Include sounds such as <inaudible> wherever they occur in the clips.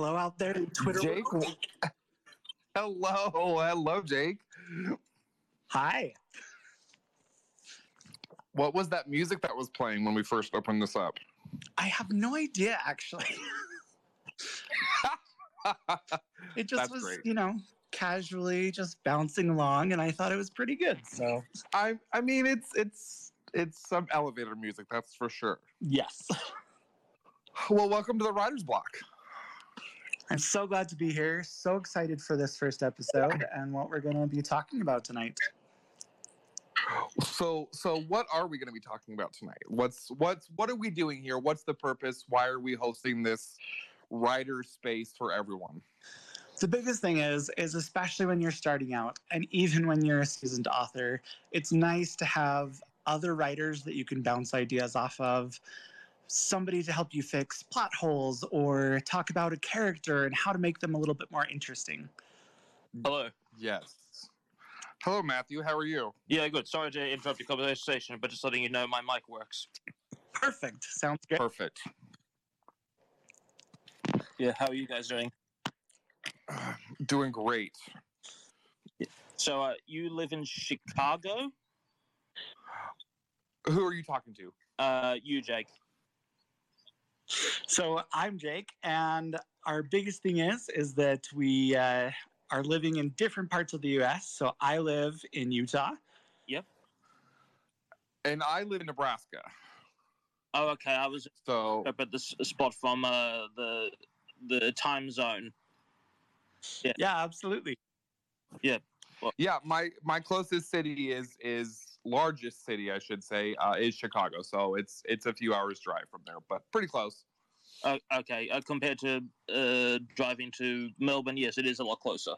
Hello out there in Twitter. Jake. <laughs> Hello, hello, Jake. Hi. What was that music that was playing when we first opened this up? I have no idea actually. <laughs> it just That's was, great. you know, casually just bouncing along and I thought it was pretty good. So, I I mean it's it's it's some elevator music, that's for sure. yes. <laughs> Well, welcome to the Writer's Block. I'm so glad to be here. So excited for this first episode and what we're going to be talking about tonight. So so what are we going to be talking about tonight? What's what's what are we doing here? What's the purpose? Why are we hosting this writer space for everyone? The biggest thing is is especially when you're starting out and even when you're a seasoned author, it's nice to have other writers that you can bounce ideas off of, somebody to help you fix plot holes or talk about a character and how to make them a little bit more interesting. Hello. Yes. Hello Matthew, how are you? Yeah, good. Sorry to interrupt your conversation, but just letting you know my mic works. Perfect. Sounds good. Perfect. Yeah, how are you guys doing? <sighs> Doing great. So, uh, you live in Chicago? Who are you talking to? Uh, you, Jake. So I'm Jake, and our biggest thing is is that we uh, are living in different parts of the U.S. So I live in Utah. Yep. And I live in Nebraska. Oh, okay. I was So up at the spot from uh, the the time zone. Yeah, absolutely. yeah, my my closest city is is largest city, I should say, uh, is Chicago. So it's it's a few hours drive from there, but pretty close. Uh, okay, uh, compared to uh, driving to Melbourne, yes, it is a lot closer.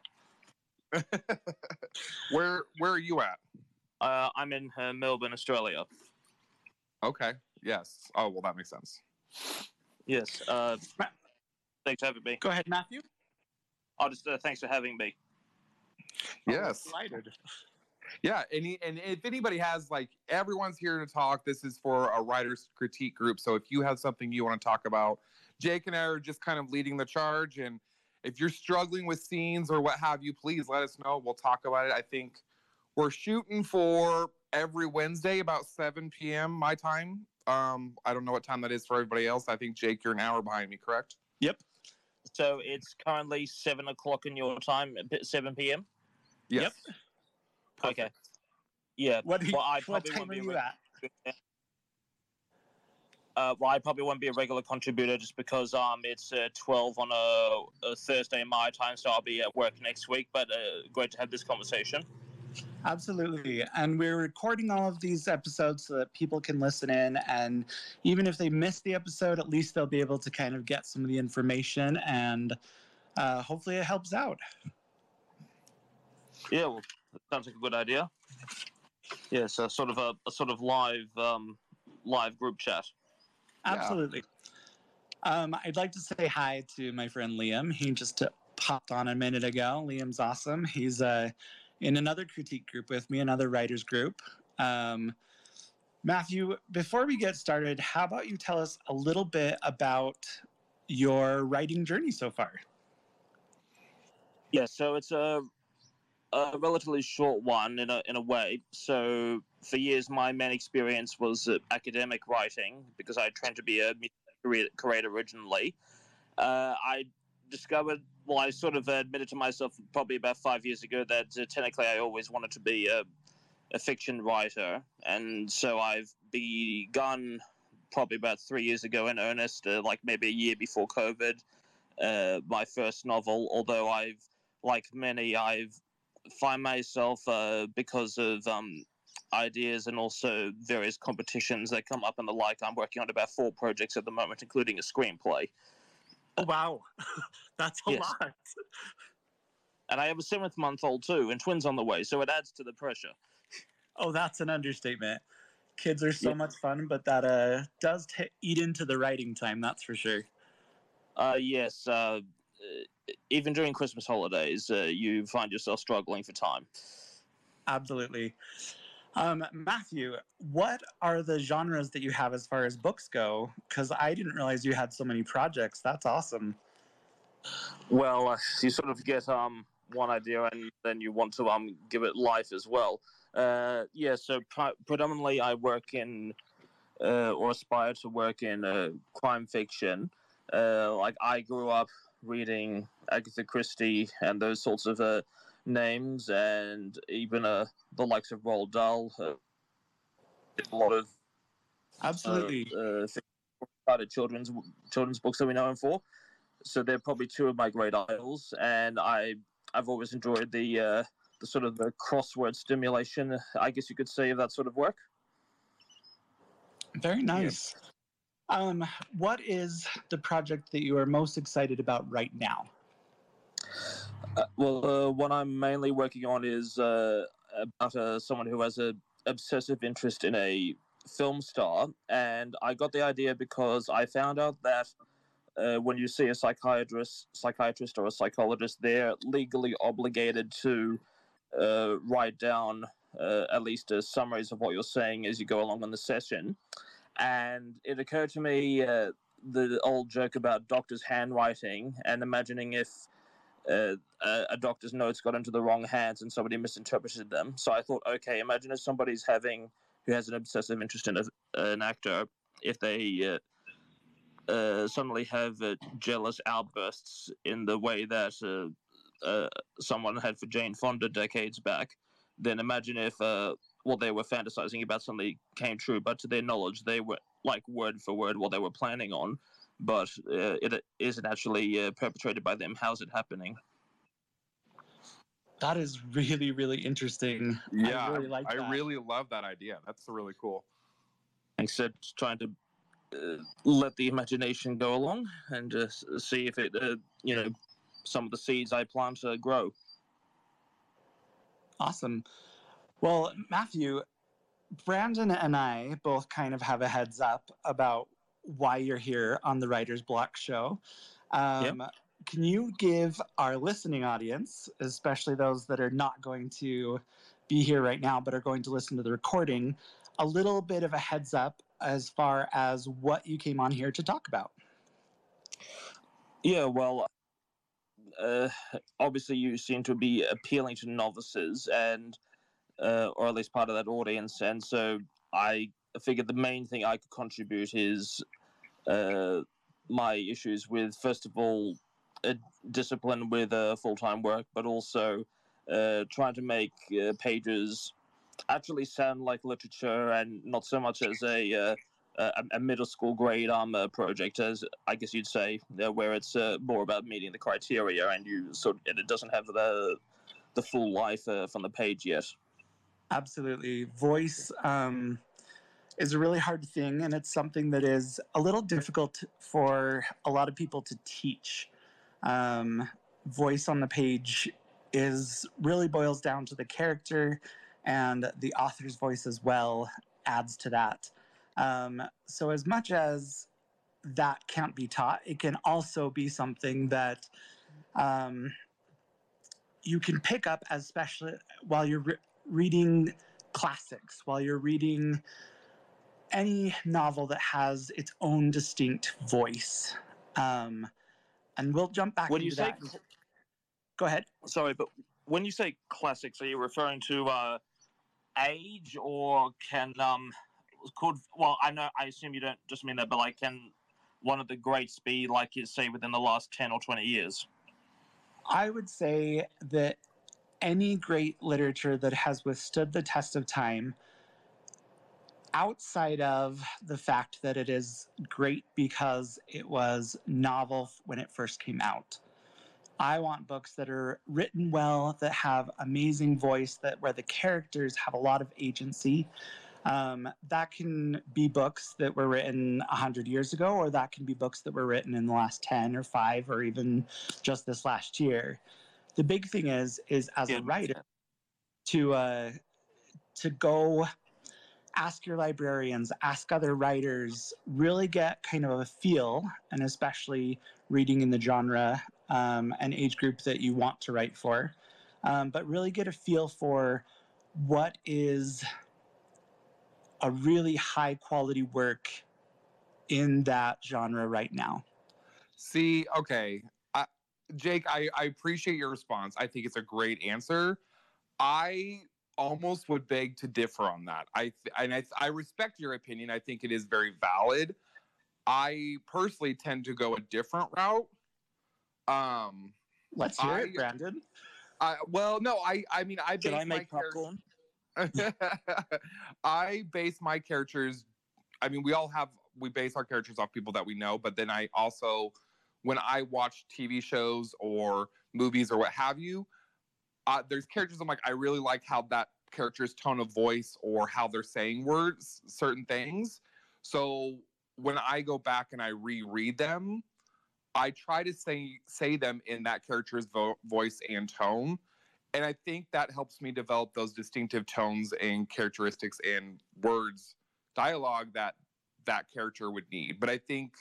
<laughs> where where are you at? Uh, I'm in uh, Melbourne, Australia. Okay. Yes. Oh well, that makes sense. Yes. Uh, thanks for having me. Go ahead, Matthew. I'll just uh, thanks for having me. Yes. Yeah, and he, and if anybody has like everyone's here to talk. This is for a writers critique group. So if you have something you want to talk about, Jake and I are just kind of leading the charge. And if you're struggling with scenes or what have you, please let us know. We'll talk about it. I think we're shooting for every Wednesday about 7 p.m. my time. Um, I don't know what time that is for everybody else. I think Jake, you're an hour behind me, correct? Yep. So it's currently seven o'clock in your time, seven p.m. Yes. Okay. Yeah. What, you- Well, I what probably time are be you at? Uh, well, I probably won't be a regular contributor just because um it's uh, twelve on a, a Thursday my time, so I'll be at work next week. But uh, great to have this conversation. Absolutely. And we're recording all of these episodes so that people can listen in. And even if they miss the episode, at least they'll be able to kind of get some of the information and uh, hopefully it helps out. Yeah, well, sounds like a good idea. Yeah, so sort of a, a sort of live um live group chat. Yeah. Absolutely. Um, I'd like to say hi to my friend Liam. He just uh, popped on a minute ago. Liam's awesome. He's uh, in another critique group with me, another writers group. Um, Matthew, before we get started, how about you tell us a little bit about your writing journey so far? Yeah, so it's a a relatively short one in a in a way. So for years, my main experience was uh, academic writing because I trained to be a career- originally. Uh, I discovered, well, I sort of admitted to myself probably about five years ago that uh, technically I always wanted to be a, a fiction writer, and so I've begun probably about three years ago in earnest, uh, like maybe a year before COVID. Uh, my first novel, although I've like many, I've find myself uh, because of um, ideas and also various competitions that come up and the like. I'm working on about four projects at the moment, including a screenplay. Oh, wow. <laughs> That's a Yes. lot. And I have a seventh month old too, and twins on the way, so it adds to the pressure. Oh, that's an understatement. Kids are so Yeah. much fun, but that uh, does t- eat into the writing time, that's for sure. Uh, yes, uh, uh, even during Christmas holidays, uh, you find yourself struggling for time. Absolutely. Um, Matthew, what are the genres that you have as far as books go? Because I didn't realize you had so many projects. That's awesome. Well, uh, you sort of get um one idea and then you want to um give it life as well. Uh, yeah, so pri- predominantly I work in uh, or aspire to work in uh, crime fiction. Uh, like I grew up reading Agatha Christie and those sorts of uh, names, and even uh, the likes of Roald Dahl. Uh, a lot of Absolutely. uh, uh, children's children's books that we know him for. So they're probably two of my great idols, and I I've always enjoyed the uh, the sort of the crossword stimulation, I guess you could say, of that sort of work. Very nice. Um, what is the project that you are most excited about right now? Uh, well, uh, what I'm mainly working on is uh, about uh, someone who has a obsessive interest in a film star, and I got the idea because I found out that uh, when you see a psychiatrist, psychiatrist or a psychologist, they're legally obligated to uh, write down at least a summaries of what you're saying as you go along in the session. And it occurred to me uh, the old joke about doctors' handwriting and imagining if uh, a doctor's notes got into the wrong hands and somebody misinterpreted them. So I thought, okay, imagine if somebody's having who has an obsessive interest in a, an actor, if they uh, uh, suddenly have uh, jealous outbursts in the way that uh, someone had for Jane Fonda decades back, then imagine if what they were fantasizing about suddenly came true, but to their knowledge, they were like word for word what they were planning on, but it isn't actually perpetrated by them. How's it happening? That is really, really interesting. Yeah, I really, like I really love that idea. That's really cool. Instead, trying to uh, let the imagination go along and just see if it, uh, you know, some of the seeds I plant uh, grow. Awesome. Well, Matthew, Brandon and I both kind of have a heads up about why you're here on the Writer's Block show. Um, yep can you give our listening audience, especially those that are not going to be here right now but are going to listen to the recording, a little bit of a heads up as far as what you came on here to talk about? Yeah, well, uh, obviously you seem to be appealing to novices and uh, or at least part of that audience and so i figured the main thing i could contribute is uh, my issues with first of all discipline with uh, full time work, but also uh, trying to make uh, pages actually sound like literature and not so much as a uh, a, a, middle school grade uh, project, as I guess you'd say, where it's more about meeting the criteria and you sort of, it doesn't have the the full life from the page yet. Absolutely, voice um, is a really hard thing, and it's something that is a little difficult for a lot of people to teach um, voice on the page is really boils down to the character and the author's voice as well adds to that. Um, so as much as that can't be taught, it can also be something that um, you can pick up, especially while you're re- reading classics, while you're reading any novel that has its own distinct voice. Um, and we'll jump back. When you say, that. go ahead. Sorry, but when you say classics, are you referring to uh, age, or can um, could well, I know, I assume you don't just mean that, but like, can one of the greats be like you say within the last ten or twenty years? I would say that any great literature that has withstood the test of time outside of the fact that it is great because it was novel when it first came out. I want books that are written well, that have amazing voice, that where the characters have a lot of agency. Um, that can be books that were written 100 years ago, or that can be books that were written in the last 10 or 5 or even just this last year. The big thing is, is as a writer, to uh, to go ask your librarians, ask other writers, really get kind of a feel, and especially reading in the genre um, and age group that you want to write for, um, but really get a feel for what is a really high quality work in that genre right now. See, okay, Jake, I, I appreciate your response. I think it's a great answer. I almost would beg to differ on that. I th- and I, I respect your opinion. I think it is very valid. I personally tend to go a different route. Um, Let's hear I- it, Brandon. I, well, no, I I mean I base I make popcorn? <laughs> I base my characters. I mean, we all have we base our characters off people that we know, but then I also, when I watch TV shows or movies or what have you, uh, there's characters I'm like I really like how that character's tone of voice or how they're saying words, certain things. So when I go back and I reread them, I try to say say them in that character's vo- voice and tone and I think that helps me develop those distinctive tones and characteristics and words, dialogue that that character would need. But I think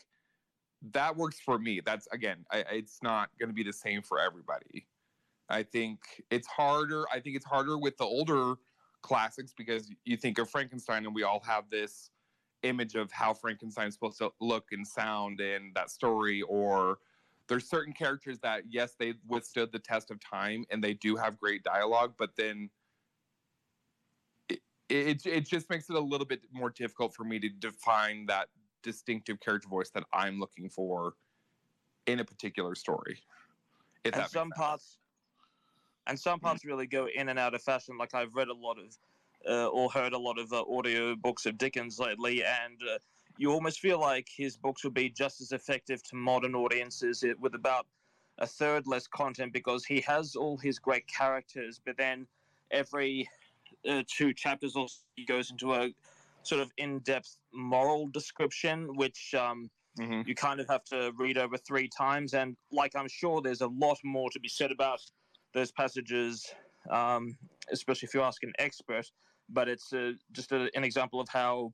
that works for me. That's again, I, it's not going to be the same for everybody. I think it's harder. I think it's harder with the older classics because you think of Frankenstein and we all have this image of how Frankenstein's supposed to look and sound and that story or there's certain characters that yes they withstood the test of time and they do have great dialogue but then it, it, it just makes it a little bit more difficult for me to define that distinctive character voice that i'm looking for in a particular story if and some sense. parts and some parts really go in and out of fashion like i've read a lot of uh, or heard a lot of uh, audio books of dickens lately and uh, you almost feel like his books would be just as effective to modern audiences with about a third less content because he has all his great characters but then every uh, two chapters or he goes into a sort of in-depth moral description which um, Mhm. you kind of have to read over three times. And like I'm sure there's a lot more to be said about those passages, um, especially if you ask an expert. But it's uh, just a, an example of how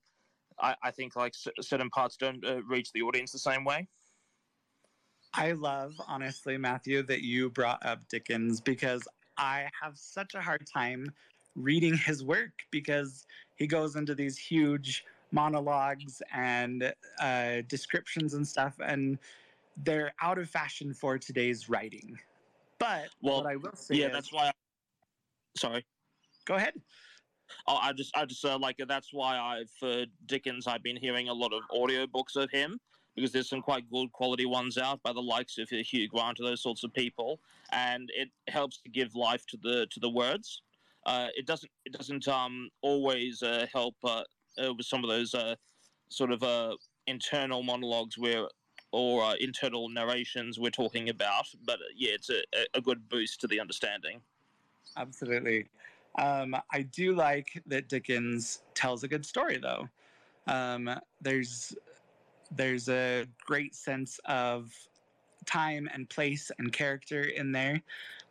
I, I think like c- certain parts don't uh, reach the audience the same way. I love, honestly, Matthew, that you brought up Dickens because I have such a hard time reading his work because he goes into these huge monologues and uh, descriptions and stuff, and they're out of fashion for today's writing. But Well, what I will say yeah, is, that's why. I, sorry. go ahead. Oh, I just, I just uh, like that's why I for Dickens I've been hearing a lot of audiobooks of him because there's some quite good quality ones out by the likes of uh, Hugh Grant or those sorts of people, and it helps to give life to the to the words. Uh, it doesn't, it doesn't um always uh, help uh, uh, with some of those uh, sort of internal monologues where or internal narrations we're talking about, but yeah, it's a- a good boost to the understanding. Absolutely. Um, I do like that Dickens tells a good story, though. Um, there's there's a great sense of time and place and character in there.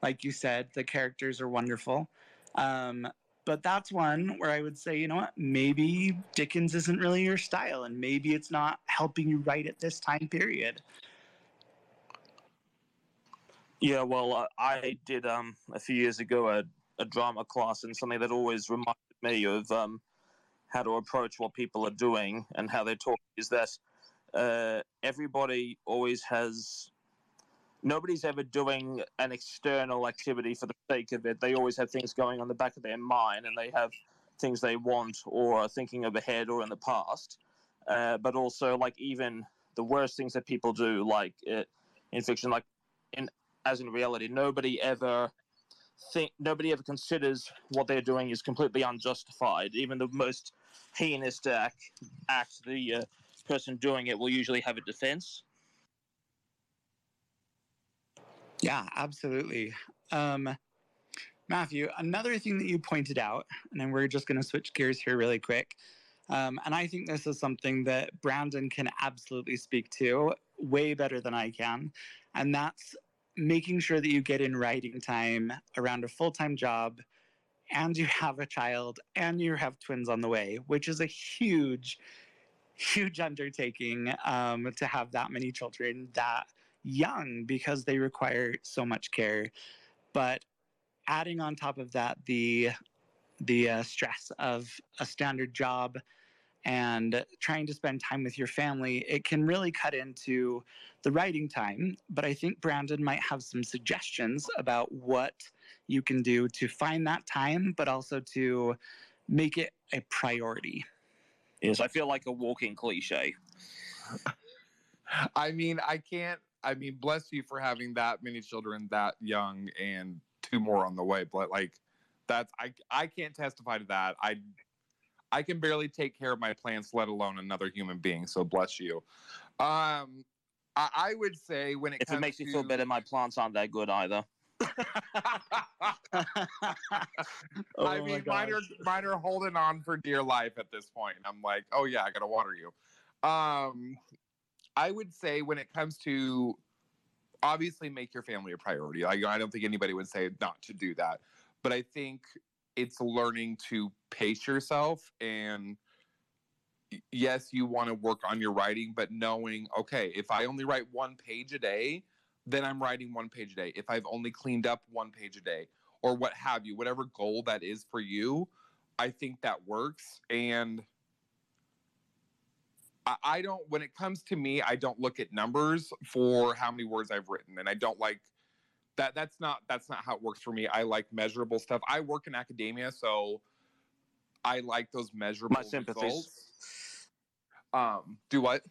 Like you said, the characters are wonderful. Um, but that's one where I would say, you know what, maybe Dickens isn't really your style, and maybe it's not helping you write at this time period. Yeah, well, uh, I did um a few years ago a, a drama class, and something that always reminded me of um how to approach what people are doing and how they talk is that uh, everybody always has. Nobody's ever doing an external activity for the sake of it. They always have things going on the back of their mind, and they have things they want or are thinking of ahead or in the past. Uh, but also, like even the worst things that people do, like uh, in fiction, like in as in reality, nobody ever think nobody ever considers what they're doing is completely unjustified. Even the most heinous act, act the uh, person doing it will usually have a defense. Yeah, absolutely. Um, Matthew, another thing that you pointed out, and then we're just going to switch gears here really quick. Um, and I think this is something that Brandon can absolutely speak to way better than I can. And that's making sure that you get in writing time around a full time job and you have a child and you have twins on the way, which is a huge, huge undertaking um, to have that many children that young because they require so much care. But adding on top of that the the uh, stress of a standard job and trying to spend time with your family, it can really cut into the writing time. But I think Brandon might have some suggestions about what you can do to find that time, but also to make it a priority. Yes, I feel like a walking cliche. <laughs> I mean, I can't. I mean, bless you for having that many children that young and two more on the way. But like, that's I I can't testify to that. I I can barely take care of my plants, let alone another human being. So bless you. Um, I, I would say when it If comes it makes to, you feel better, my plants aren't that good either. <laughs> <laughs> Oh I mean, mine are mine are holding on for dear life at this point. I'm like, oh yeah, I gotta water you. Um, I would say when it comes to obviously make your family a priority. Like, I don't think anybody would say not to do that, but I think it's learning to pace yourself and yes you want to work on your writing but knowing okay if i only write one page a day then i'm writing one page a day if i've only cleaned up one page a day or what have you whatever goal that is for you i think that works and I- don't when it comes to me i don't look at numbers for how many words i've written and i don't like that that's not that's not how it works for me i like measurable stuff i work in academia so i like those measurable My sympathies. results. um do what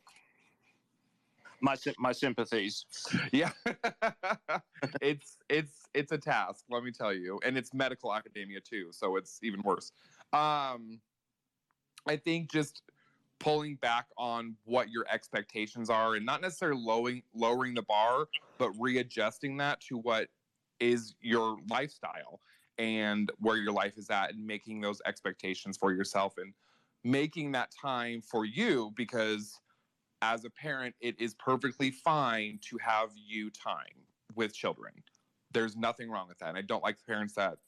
My my sympathies. yeah <laughs> it's it's it's a task let me tell you and it's medical academia too so it's even worse um i think just pulling back on what your expectations are and not necessarily lowering lowering the bar but readjusting that to what is your lifestyle and where your life is at and making those expectations for yourself and making that time for you because as a parent it is perfectly fine to have you time with children. There's nothing wrong with that. And i don't like parents that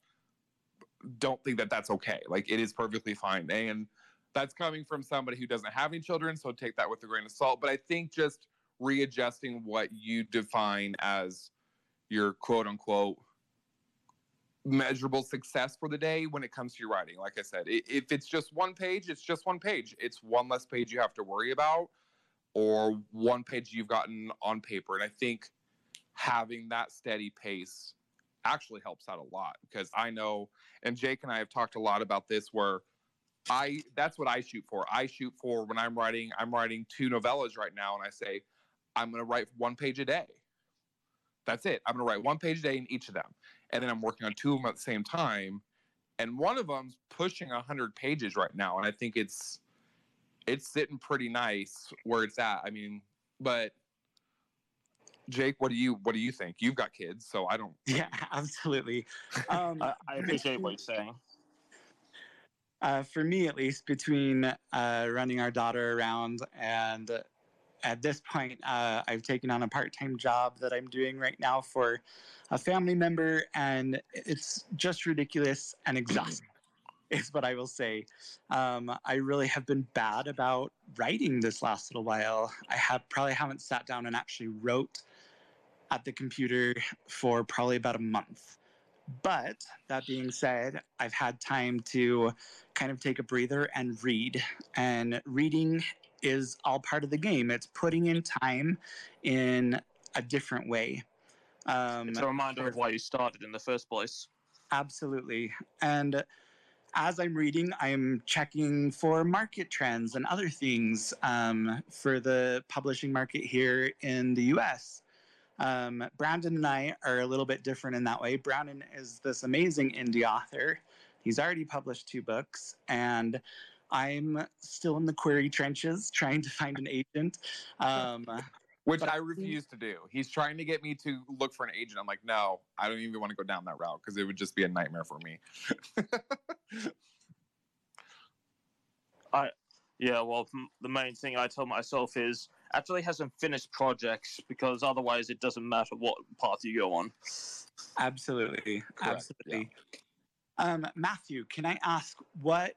don't think that that's okay. Like it is perfectly fine. And that's coming from somebody who doesn't have any children so take that with a grain of salt but i think just readjusting what you define as your quote unquote measurable success for the day when it comes to your writing. Like i said if it's just one page it's just one page. It's one less page you have to worry about or one page you've gotten on paper and i think having that steady pace actually helps out a lot because i know and jake and i have talked a lot about this where I that's what I shoot for. I shoot for when I'm writing. I'm writing two novellas right now, and I say I'm going to write one page a day. That's it. I'm going to write one page a day in each of them, and then I'm working on two of them at the same time. And one of them's pushing hundred pages right now, and I think it's it's sitting pretty nice where it's at. I mean, but Jake, what do you what do you think? You've got kids, so I don't. Yeah, <laughs> absolutely. Um, I, I appreciate what you're saying. Uh, for me, at least, between uh, running our daughter around and at this point, uh, I've taken on a part time job that I'm doing right now for a family member, and it's just ridiculous and <clears throat> exhausting. Is what I will say. Um, I really have been bad about writing this last little while. I have probably haven't sat down and actually wrote at the computer for probably about a month. But that being said, I've had time to kind of take a breather and read. And reading is all part of the game. It's putting in time in a different way. Um, It's a reminder of why you started in the first place. Absolutely. And as I'm reading, I'm checking for market trends and other things um, for the publishing market here in the US. Um, Brandon and I are a little bit different in that way. Brandon is this amazing indie author. He's already published two books, and I'm still in the query trenches trying to find an agent. Um, <laughs> Which I refuse to do. He's trying to get me to look for an agent. I'm like, no, I don't even want to go down that route because it would just be a nightmare for me. <laughs> I, yeah, well, the main thing I tell myself is actually has some finished projects because otherwise it doesn't matter what path you go on. Absolutely. Correct, Absolutely. Um, Matthew, can I ask what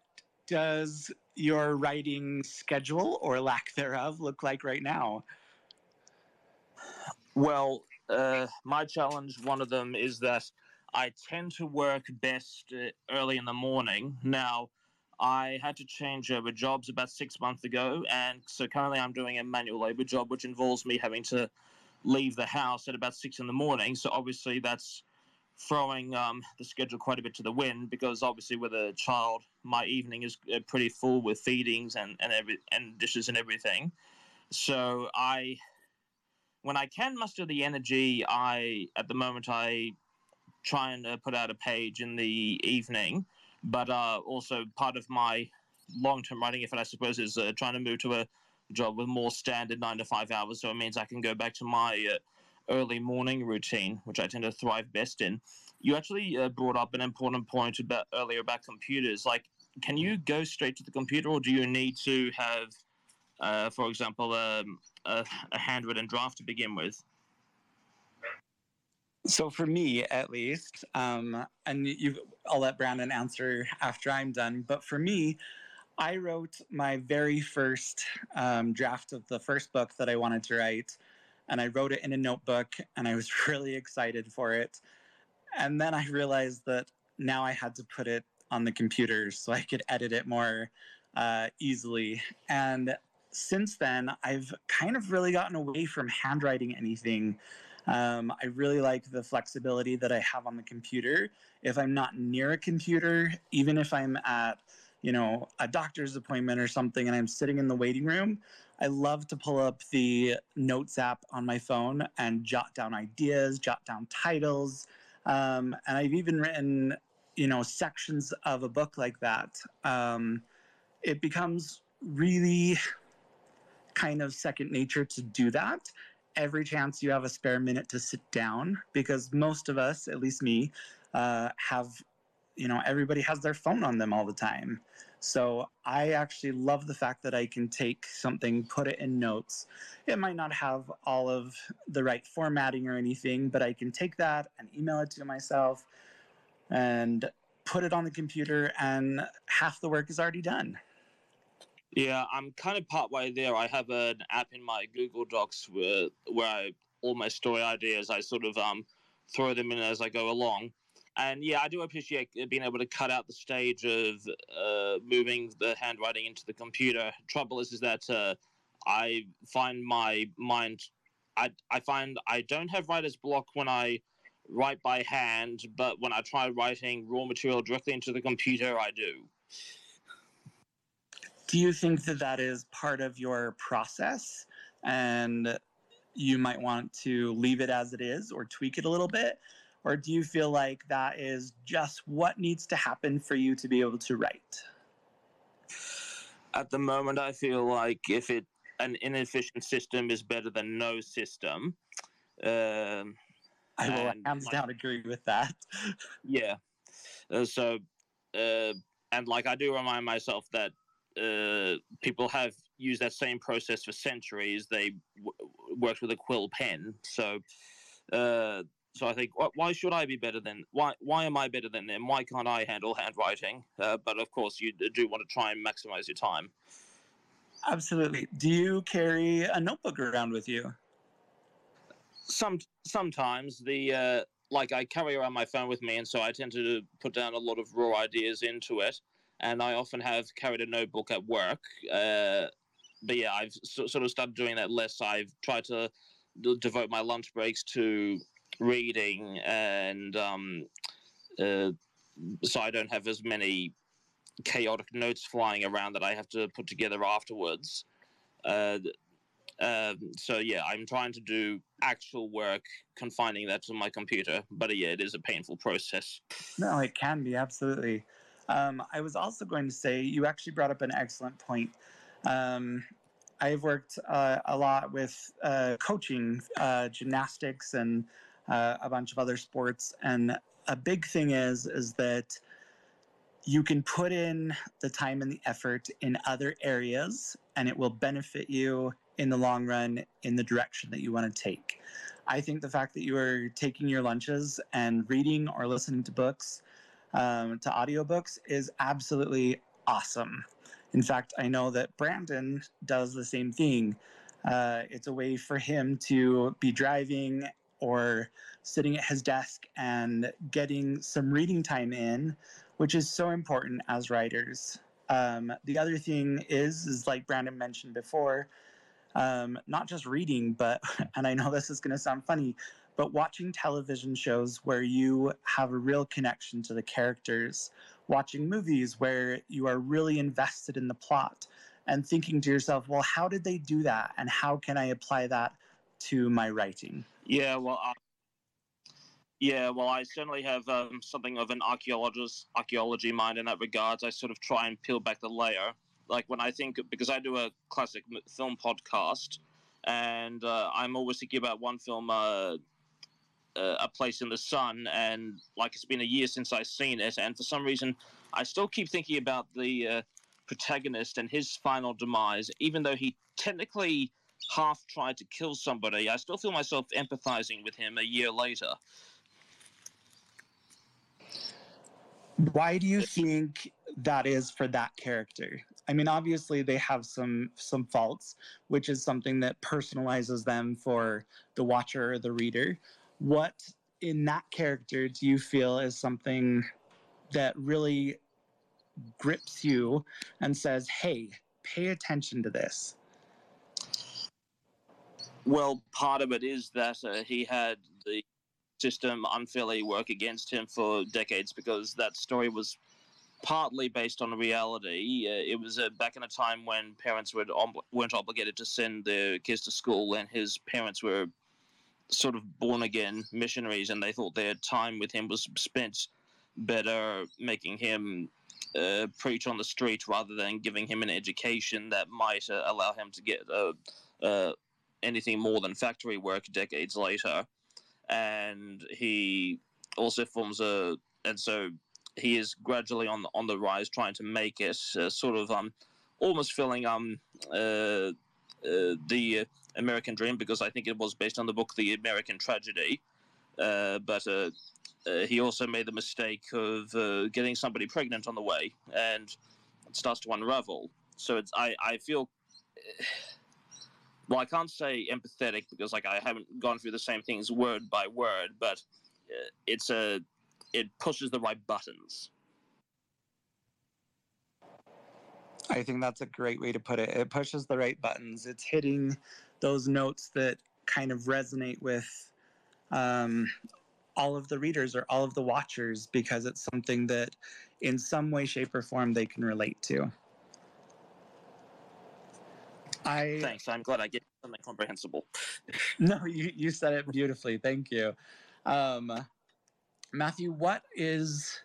does your writing schedule or lack thereof look like right now? Well, uh, my challenge, one of them, is that I tend to work best uh, early in the morning. Now, I had to change over jobs about six months ago, and so currently I'm doing a manual labor job, which involves me having to leave the house at about six in the morning. So obviously that's throwing um, the schedule quite a bit to the wind because obviously with a child, my evening is uh, pretty full with feedings and and every and dishes and everything. So I, when I can muster the energy, I at the moment I try and uh, put out a page in the evening, but uh, also part of my long-term writing effort, I suppose, is uh, trying to move to a job with more standard nine to five hours. So it means I can go back to my uh, early morning routine, which I tend to thrive best in. You actually uh, brought up an important point about earlier about computers. Like, can you go straight to the computer, or do you need to have, uh, for example, um, a, a handwritten draft to begin with? So for me, at least, um, and you, I'll let Brandon answer after I'm done. But for me, I wrote my very first um, draft of the first book that I wanted to write, and I wrote it in a notebook, and I was <laughs> really excited for it. And then I realized that now I had to put it on the computer so I could edit it more uh, easily. And since then, I've kind of really gotten away from handwriting anything. Um, I really like the flexibility that I have on the computer. If I'm not near a computer, even if I'm at you know, a doctor's appointment or something and I'm sitting in the waiting room, I love to pull up the notes app on my phone and jot down ideas, jot down titles. Um, and I've even written, you know, sections of a book like that. Um, it becomes really kind of second nature to do that every chance you have a spare minute to sit down because most of us, at least me, uh, have you know everybody has their phone on them all the time. So i actually love the fact that i can take something put it in notes. It might not have all of the right formatting or anything but i can take that and email it to myself and put it on the computer and half the work is already done yeah i'm kind of part way there i have an app in my google docs where, where i all my story ideas i sort of um throw them in as i go along and yeah, I do appreciate being able to cut out the stage of uh, moving the handwriting into the computer. Trouble is, is that uh, I find my mind, I I find I don't have writer's block when I write by hand, but when I try writing raw material directly into the computer, I do. Do you think that that is part of your process, and you might want to leave it as it is or tweak it a little bit? or do you feel like that is just what needs to happen for you to be able to write? At the moment, I feel like if it an inefficient system is better than no system. Um, I will hands like, down agree with that. <laughs> yeah. Uh, so, uh, and like I do remind myself that uh, people have used that same process for centuries. They w- worked with a quill pen. So, uh, so I think, why should I be better than? Why why am I better than them? Why can't I handle handwriting? Uh, but of course, you do want to try and maximize your time. Absolutely. Do you carry a notebook around with you? Some sometimes the uh, like I carry around my phone with me, and so I tend to put down a lot of raw ideas into it. And I often have carried a notebook at work. Uh, but yeah, I've so, sort of started doing that less. I've tried to devote my lunch breaks to reading, and um, uh, so I don't have as many chaotic notes flying around that I have to put together afterwards. Uh, uh, so yeah, I'm trying to do actual work, confining that to my computer. But yeah, it is a painful process. No, it can be absolutely. Um, I was also going to say you actually brought up an excellent point. Um, I've worked uh, a lot with uh, coaching uh, gymnastics and uh, a bunch of other sports. And a big thing is is that you can put in the time and the effort in other areas, and it will benefit you in the long run in the direction that you want to take. I think the fact that you are taking your lunches and reading or listening to books, um, to audiobooks, is absolutely awesome. In fact, I know that Brandon does the same thing. Uh, it's a way for him to be driving or sitting at his desk and getting some reading time in, which is so important as writers. Um, the other thing is, is like Brandon mentioned before, um, not just reading, but, <laughs> and I know this is going to sound funny, but watching television shows where you have a real connection to the characters, watching movies where you are really invested in the plot, and thinking to yourself, well, how did they do that? And how can I apply that to my writing? Yeah, well, uh, yeah, well, I certainly have um, something of an archaeologist archaeology mind in that regards. I sort of try and peel back the layer. Like when I think, because I do a classic film podcast, and uh, I'm always thinking about one film, uh, uh, A Place in the Sun, and like it's been a year since I've seen it, and for some reason, I still keep thinking about the uh, protagonist and his final demise, even though he technically half tried to kill somebody. I still feel myself empathizing with him a year later. Why do you think that is for that character? I mean, obviously they have some some faults, which is something that personalizes them for the watcher or the reader. What in that character do you feel is something that really grips you and says, "Hey, pay attention to this"? Well, part of it is that uh, he had the system unfairly work against him for decades because that story was partly based on reality. Uh, it was uh, back in a time when parents ob- weren't obligated to send their kids to school, and his parents were sort of born again missionaries, and they thought their time with him was spent better making him uh, preach on the street rather than giving him an education that might uh, allow him to get uh, uh, anything more than factory work decades later. And he also forms a and so he is gradually on the, on the rise, trying to make it uh, sort of um almost filling um uh, the American Dream because I think it was based on the book The American Tragedy, uh, but uh, uh, he also made the mistake of uh, getting somebody pregnant on the way, and it starts to unravel. So it's I I feel well, I can't say empathetic because like I haven't gone through the same things word by word, but uh, it's a it pushes the right buttons. I think that's a great way to put it. It pushes the right buttons. It's hitting those notes that kind of resonate with um, all of the readers or all of the watchers because it's something that, in some way, shape, or form, they can relate to. I Thanks. I'm glad I get something comprehensible. <laughs> no, you you said it beautifully. Thank you, um, Matthew. What is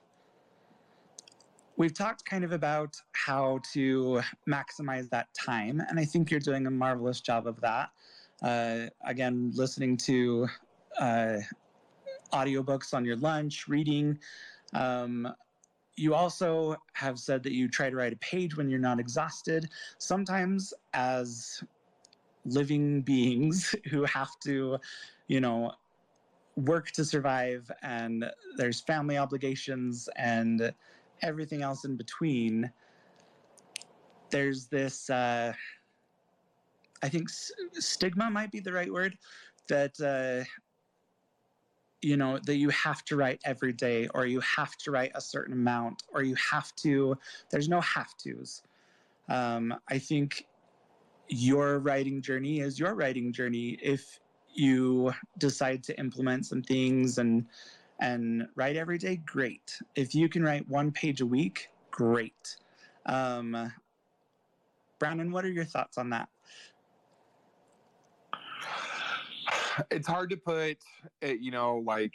we've talked kind of about how to maximize that time, and I think you're doing a marvelous job of that. Uh, again, listening to uh, audiobooks on your lunch, reading. Um, you also have said that you try to write a page when you're not exhausted. Sometimes, as living <laughs> beings who have to, you know, work to survive, and there's family obligations and everything else in between, there's this, uh, I think s- stigma might be the right word, that uh, you know that you have to write every day or you have to write a certain amount or you have to there's no have to's um, i think your writing journey is your writing journey if you decide to implement some things and and write every day great. If you can write one page a week great. Um, brandon what are your thoughts on that? It's hard to put uh, you know like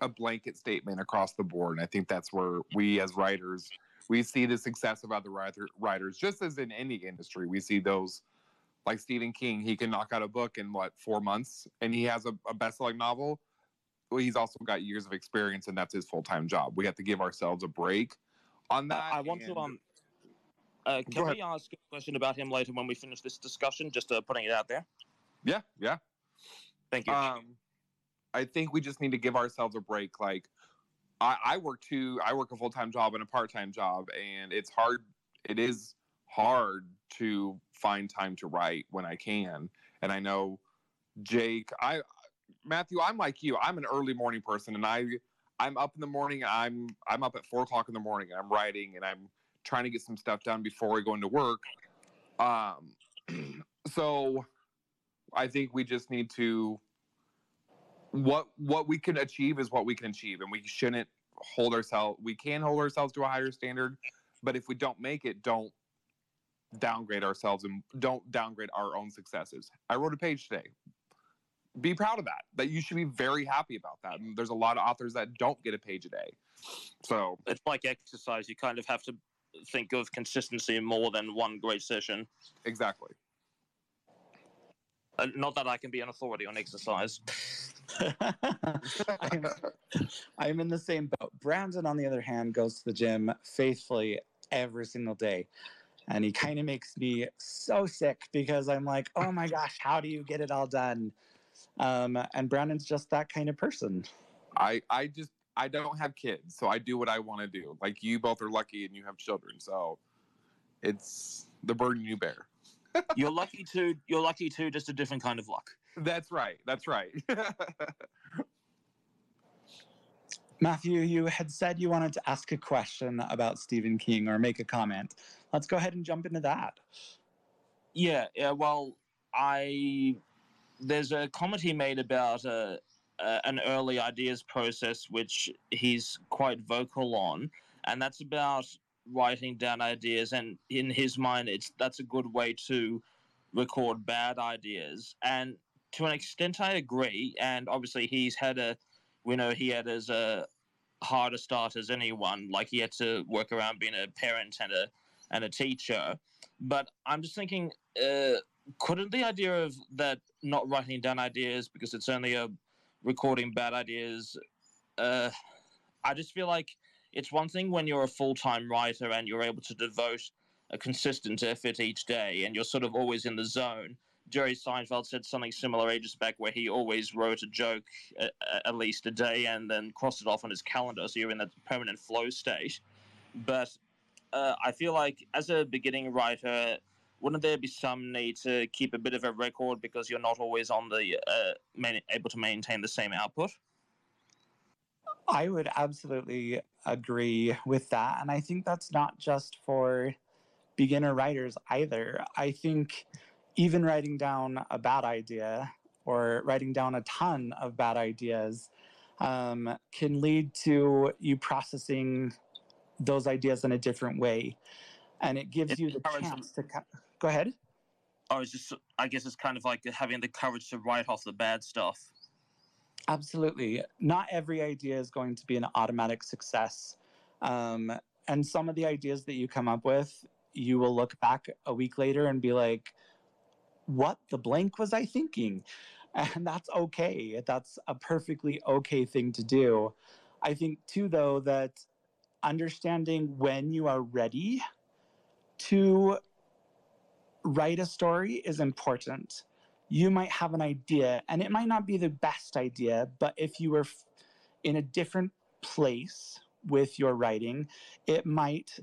a blanket statement across the board. And i think that's where we as writers we see the success of other writer, writers just as in any industry. We see those like stephen king he can knock out a book in what four months and he has a, a best-selling novel well he's also got years of experience and that's his full-time job we have to give ourselves a break on that I want to um. Uh, can we ask a question about him later when we finish this discussion? Just uh, putting it out there. yeah yeah Thank you. Um, I think we just need to give ourselves a break. Like, I, I work two, I work a full time job and a part time job, and it's hard. It is hard to find time to write when I can. And I know Jake, I, Matthew, I'm like you. I'm an early morning person, and I, I'm up in the morning. I'm, I'm up at four o'clock in the morning, and I'm writing, and I'm trying to get some stuff done before I go into work. Um, <clears throat> so I think we just need to what what we can achieve is what we can achieve, and we shouldn't hold ourselves. We can hold ourselves to a higher standard, but if we don't make it, don't downgrade ourselves and don't downgrade our own successes. I wrote a page today. Be proud of that. That you should be very happy about that. And there's a lot of authors that don't get a page a day. So It's like exercise. You kind of have to think of consistency more than one great session. exactly. Uh, not that I can be an authority on exercise. <laughs> I'm, I'm in the same boat. Brandon, on the other hand, goes to the gym faithfully every single day. And he kind of makes me so sick because I'm like, oh my gosh, how do you get it all done? Um, and Brandon's just that kind of person. I I just I don't have kids, so I do what I want to do. Like you both are lucky and you have children, so it's the burden you bear. <laughs> you're lucky too. You're lucky too. Just a different kind of luck. That's right. That's right. <laughs> Matthew, you had said you wanted to ask a question about Stephen King or make a comment. Let's go ahead and jump into that. Yeah. Yeah. Well, I there's a comment he made about uh, uh, an early ideas process, which he's quite vocal on, and that's about writing down ideas. And in his mind, it's that's a good way to record bad ideas. And to an extent, I agree. And obviously, he's had a, we know he had as a harder start as anyone. Like he had to work around being a parent and a and a teacher. But I'm just thinking, uh, couldn't the idea of that not writing down ideas because it's only a recording bad ideas? Uh, I just feel like it's one thing when you're a full time writer and you're able to devote a consistent effort each day and you're sort of always in the zone. Jerry Seinfeld said something similar ages back where he always wrote a joke at, at least a day and then crossed it off on his calendar. So you're in that permanent flow state. But uh, I feel like as a beginning writer, wouldn't there be some need to keep a bit of a record because you're not always on the uh, main, able to maintain the same output? I would absolutely agree with that. And I think that's not just for beginner writers either. I think even writing down a bad idea or writing down a ton of bad ideas um, can lead to you processing those ideas in a different way. And it gives It you the chance to go ahead. Or is just, I guess it's kind of like having the courage to write off the bad stuff. Absolutely. Not every idea is going to be an automatic success. Um, and some of the ideas that you come up with, you will look back a week later and be like, what the blank was I thinking? <laughs> And that's okay. That's a perfectly okay thing to do. I think, too, though, that understanding when you are ready to write a story is important you might have an idea and it might not be the best idea but if you were f- in a different place with your writing it might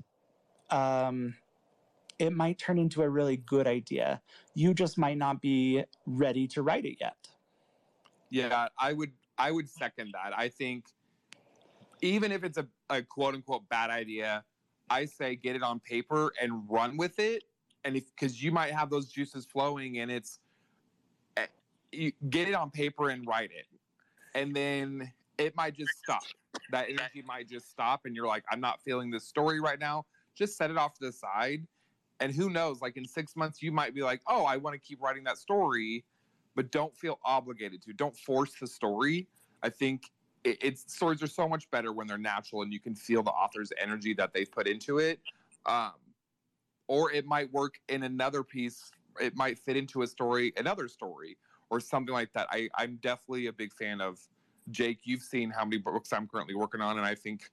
um, it might turn into a really good idea you just might not be ready to write it yet Yeah, I would I would second that. I think even if it's a, a quote unquote bad idea, I say get it on paper and run with it. And if because you might have those juices flowing and it's eh, you get it on paper and write it. And then it might just stop. That energy might just stop and you're like, I'm not feeling this story right now. Just set it off to the side. And who knows, like in six months, you might be like, oh, I want to keep writing that story but don't feel obligated to. Don't force the story. I think it, it's stories are so much better when they're natural and you can feel the author's energy that they've put into it. Um, or it might work in another piece. It might fit into a story, another story, or something like that. I, I'm definitely a big fan of Jake. You've seen how many books I'm currently working on, and I think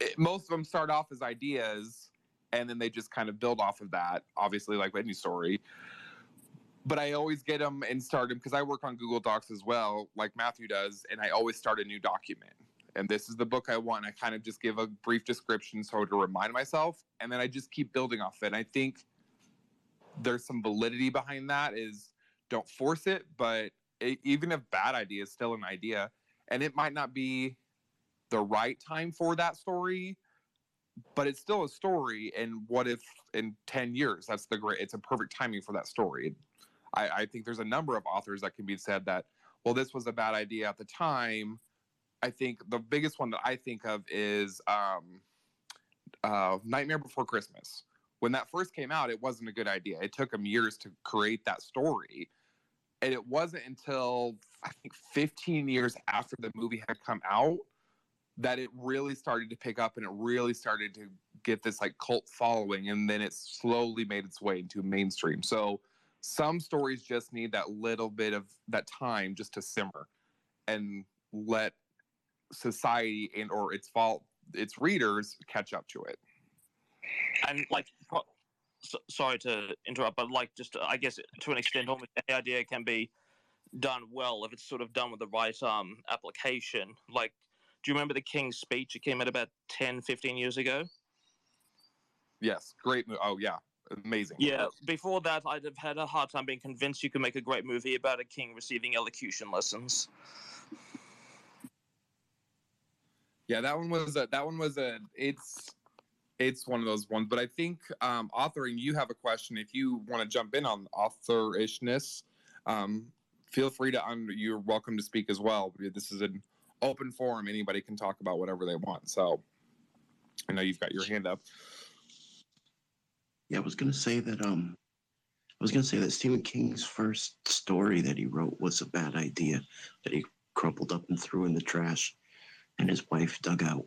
it, most of them start off as ideas, and then they just kind of build off of that. Obviously, like any story but I always get them and start them because I work on Google Docs as well, like Matthew does, and I always start a new document. And this is the book I want. I kind of just give a brief description so to remind myself, and then I just keep building off it. And I think there's some validity behind that. Is don't force it, but it, even if bad idea is still an idea, and it might not be the right time for that story, but it's still a story. And what if in 10 years, that's the great, it's a perfect timing for that story. I, I think there's a number of authors that can be said that, well, this was a bad idea at the time. I think the biggest one that I think of is um, uh, Nightmare Before Christmas. When that first came out, it wasn't a good idea. It took them years to create that story. And it wasn't until I think 15 years after the movie had come out that it really started to pick up and it really started to get this like cult following and then it slowly made its way into mainstream so some stories just need that little bit of that time just to simmer and let society and or its fault its readers catch up to it. And like so, sorry to interrupt but like just i guess to an extent almost any idea can be done well if it's sort of done with the right um application. Like do you remember the king's speech? It came out about 10 15 years ago? Yes. Great oh yeah. Amazing. Yeah. Before that i'd have had a hard time being convinced you could make a great movie about a king receiving elocution lessons yeah that one was a that one was a it's it's one of those ones but i think um authoring you have a question. If you want to jump in on authorishness um feel free to un- you're welcome to speak as well. This is an open forum. Anybody can talk about whatever they want. So i know you've got your hand up. Yeah i was gonna say that um i was gonna say that stephen king's first story that he wrote was a bad idea that he crumpled up and threw in the trash and his wife dug out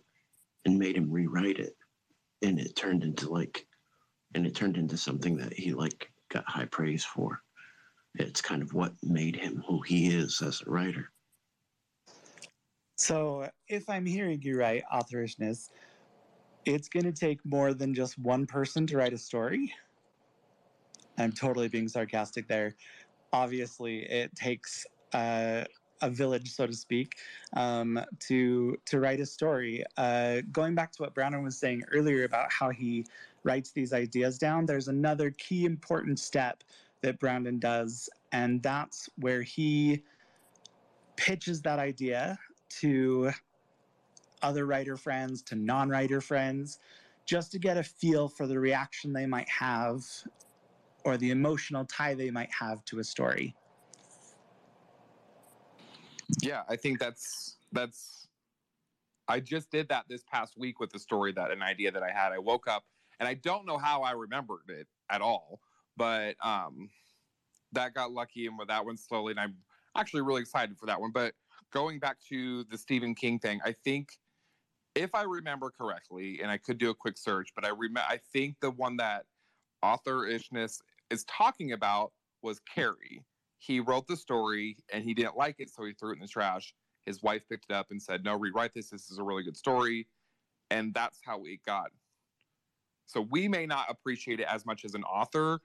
and made him rewrite it and it turned into like and it turned into something that he like got high praise for it's kind of what made him who he is as a writer So, if I'm hearing you right, authorishness, it's going to take more than just one person to write a story. I'm totally being sarcastic there. Obviously, it takes uh, a village, so to speak, um, to to write a story. Uh, going back to what Brandon was saying earlier about how he writes these ideas down, there's another key important step that Brandon does, and that's where he pitches that idea to other writer friends, to non writer friends, just to get a feel for the reaction they might have or the emotional tie they might have to a story. Yeah, I think that's that's I just did that this past week with the story that an idea that I had. I woke up and I don't know how I remembered it at all, but um that got lucky and with that one slowly and I'm actually really excited for that one. But going back to the Stephen King thing, I think if I remember correctly, and I could do a quick search, but I remember I think the one that authorishness is talking about was Carrie. He wrote the story and he didn't like it, so he threw it in the trash. His wife picked it up and said, "No, rewrite this. This is a really good story," and that's how it got. So we may not appreciate it as much as an author,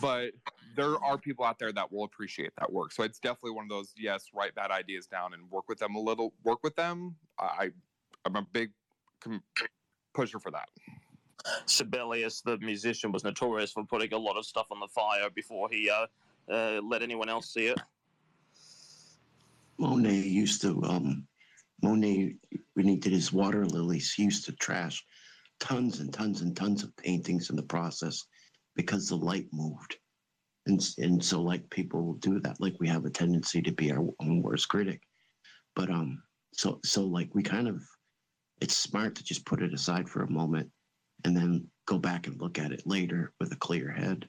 but there are people out there that will appreciate that work. So it's definitely one of those yes, write bad ideas down and work with them a little. Work with them. I I'm a big com- pusher for that. Sibelius, the musician, was notorious for putting a lot of stuff on the fire before he uh, uh, let anyone else see it. Monet used to um Monet when he did his water lilies, he used to trash tons and tons and tons of paintings in the process because the light moved. And and so like people do that. Like we have a tendency to be our own worst critic. But um so so like we kind of it's smart to just put it aside for a moment and then go back and look at it later with a clear head.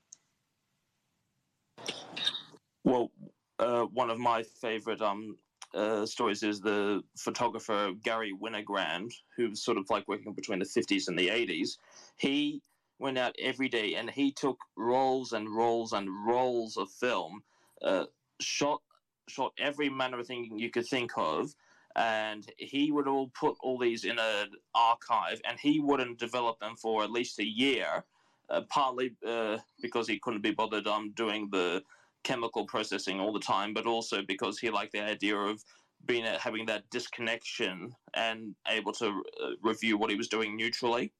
Well, uh, one of my favorite um uh, stories is the photographer Garry Winogrand, who was sort of like working between the 50s and the 80s. He went out every day and he took rolls and rolls and rolls of film, uh, shot shot every manner of thing you could think of, and he would all put all these in an archive, and he wouldn't develop them for at least a year. Uh, partly uh, because he couldn't be bothered um, doing the chemical processing all the time, but also because he liked the idea of being uh, having that disconnection and able to uh, review what he was doing neutrally.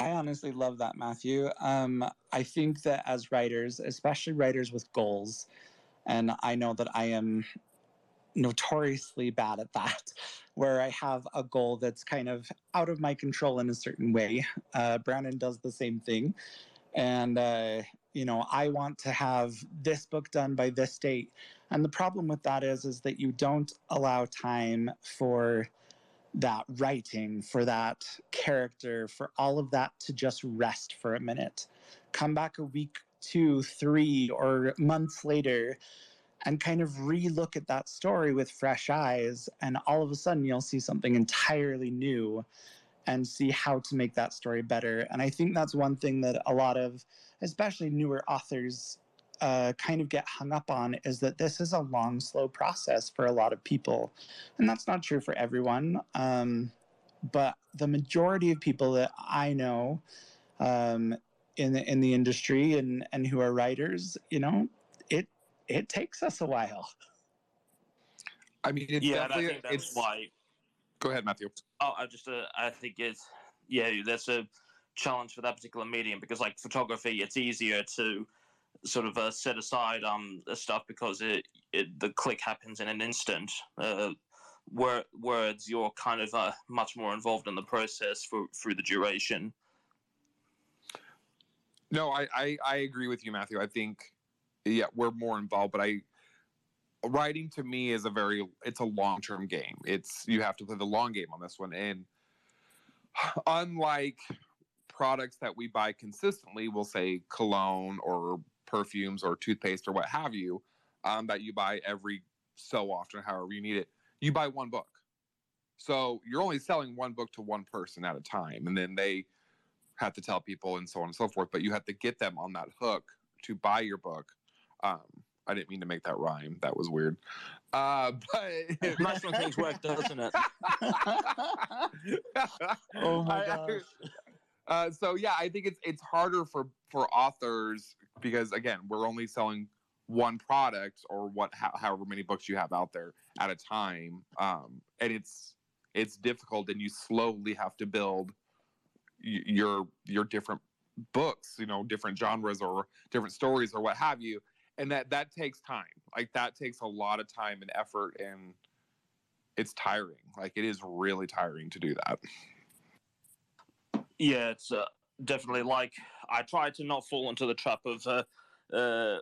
I honestly love that, Matthew. Um, I think that as writers, especially writers with goals, and I know that I am notoriously bad at that, <laughs> where I have a goal that's kind of out of my control in a certain way. Uh, Brandon does the same thing. And, uh, you know, I want to have this book done by this date. And the problem with that is, is that you don't allow time for that writing, for that character, for all of that to just rest for a minute. Come back a week, two, three, or months later and kind of re-look at that story with fresh eyes and all of a sudden you'll see something entirely new and see how to make that story better. And i think that's one thing that a lot of especially newer authors uh, kind of get hung up on is that this is a long slow process for a lot of people. And that's not true for everyone um, but the majority of people that i know um, in the in the industry and and who are writers you know it it takes us a while. I mean, it's yeah, and I think that's it's. why. Go ahead, Matthew. Oh, I just uh, I think it's yeah, that's a challenge for that particular medium because like photography, it's easier to sort of uh, set aside um the stuff because it, it the click happens in an instant. Uh, word, words, you're kind of uh, much more involved in the process for through the duration. No, I, I I agree with you, Matthew. I think yeah, we're more involved, but I writing to me is a very it's a long term game. It's you have to play the long game on this one, and <sighs> unlike products that we buy consistently, we'll say cologne or perfumes or toothpaste or what have you, um, that you buy every so often, however you need it. You buy one book, so you're only selling one book to one person at a time, and then they have to tell people and so on and so forth. But you have to get them on that hook to buy your book um, I didn't mean to make that rhyme. That was weird. Uh, <laughs> but nice when things work, doesn't it? <laughs> Oh my I- I- gosh. uh, so yeah, I think it's it's harder for for authors because again, we're only selling one product or what how, however many books you have out there at a time, um, and it's it's difficult, and you slowly have to build y- your your different books, you know, different genres or different stories or what have you, and that that takes time. Like that takes a lot of time and effort, and it's tiring. Like it is really tiring to do that. Yeah, it's uh, definitely like I try to not fall into the trap of uh, uh,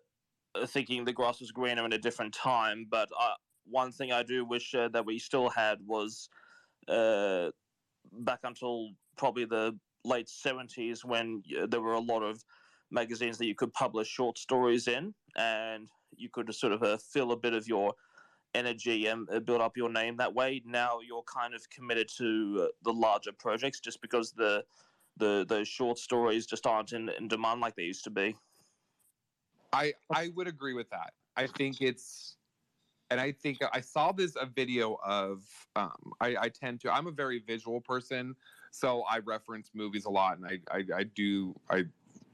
thinking the grass was greener in a different time. But uh, one thing I do wish uh, that we still had was uh, back until probably the late 70s when uh, there were a lot of magazines that you could publish short stories in and you could sort of uh, fill a bit of your energy and uh, build up your name that way now you're kind of committed to uh, the larger projects just because the the those short stories just aren't in, in demand like they used to be I I would agree with that. I think it's, and I think I saw this a video of. Um, I, I tend to. I'm a very visual person, so I reference movies a lot, and I I, I do I.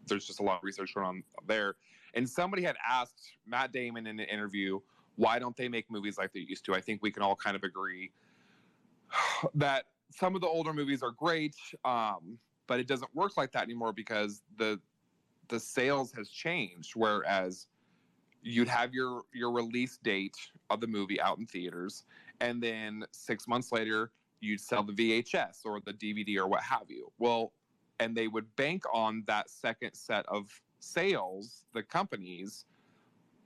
There's just a lot of research going on there, and somebody had asked Matt Damon in an interview, why don't they make movies like they used to? I think we can all kind of agree <sighs> that some of the older movies are great, um, but it doesn't work like that anymore because the the sales has changed whereas you'd have your your release date of the movie out in theaters and then 6 months later you'd sell the VHS or the DVD or what have you well and they would bank on that second set of sales the companies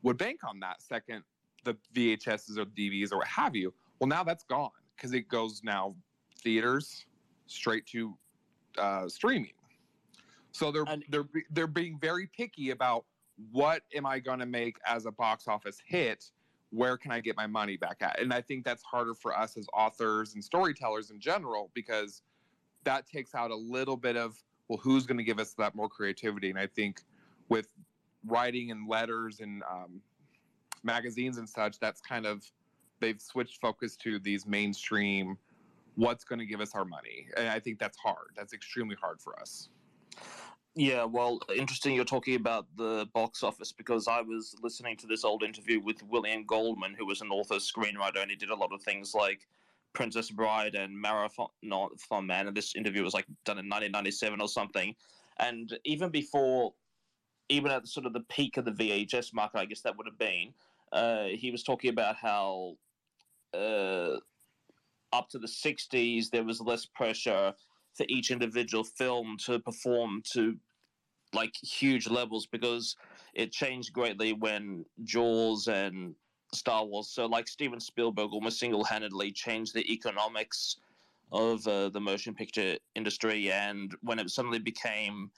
would bank on that second the VHSs or DVDs or what have you well now that's gone because it goes now theaters straight to uh, streaming so they're And- they're they're being very picky about what am I going to make as a box office hit? Where can I get my money back at? And I think that's harder for us as authors and storytellers in general because that takes out a little bit of well, who's going to give us that more creativity? And I think with writing and letters and um, magazines and such, that's kind of they've switched focus to these mainstream. What's going to give us our money? And I think that's hard. That's extremely hard for us. Yeah, well, interesting you're talking about the box office because I was listening to this old interview with William Goldman, who was an author screenwriter, and he did a lot of things like Princess Bride and Marathon Man. And this interview was like done in 1997 or something. And even before, even at sort of the peak of the VHS market, I guess that would have been, uh, he was talking about how uh, up to the 60s, there was less pressure for each individual film to perform to like huge levels because it changed greatly when Jaws and Star Wars. So, like Steven Spielberg almost single handedly changed the economics of uh, the motion picture industry. And when it suddenly became